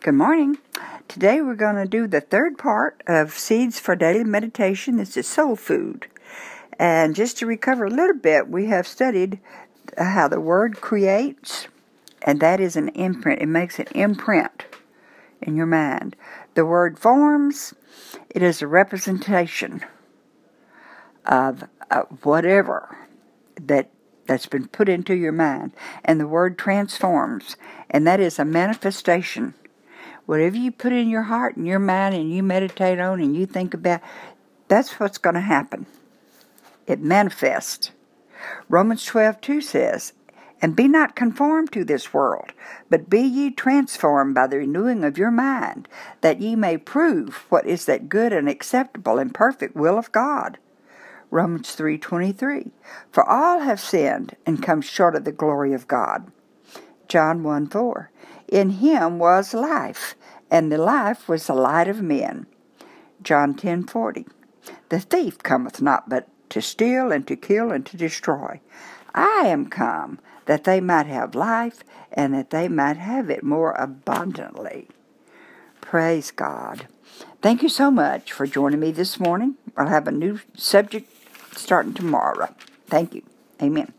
Good morning. Today we're going to do the third part of Seeds for Daily Meditation. This is soul food. And just to recover a little bit, we have studied how the word creates, and that is an imprint. It makes an imprint in your mind. The word forms, it is a representation of uh, whatever that that's been put into your mind. And the word transforms, and that is a manifestation. Whatever you put in your heart and your mind and you meditate on and you think about, that's what's going to happen. It manifests. Romans 12 2 says, And be not conformed to this world, but be ye transformed by the renewing of your mind, that ye may prove what is that good and acceptable and perfect will of God. Romans 3:23 For all have sinned and come short of the glory of God. John 1 4. In him was life and the life was the light of men. John 10:40 The thief cometh not but to steal and to kill and to destroy. I am come that they might have life and that they might have it more abundantly. Praise God. Thank you so much for joining me this morning. I'll have a new subject starting tomorrow. Thank you. Amen.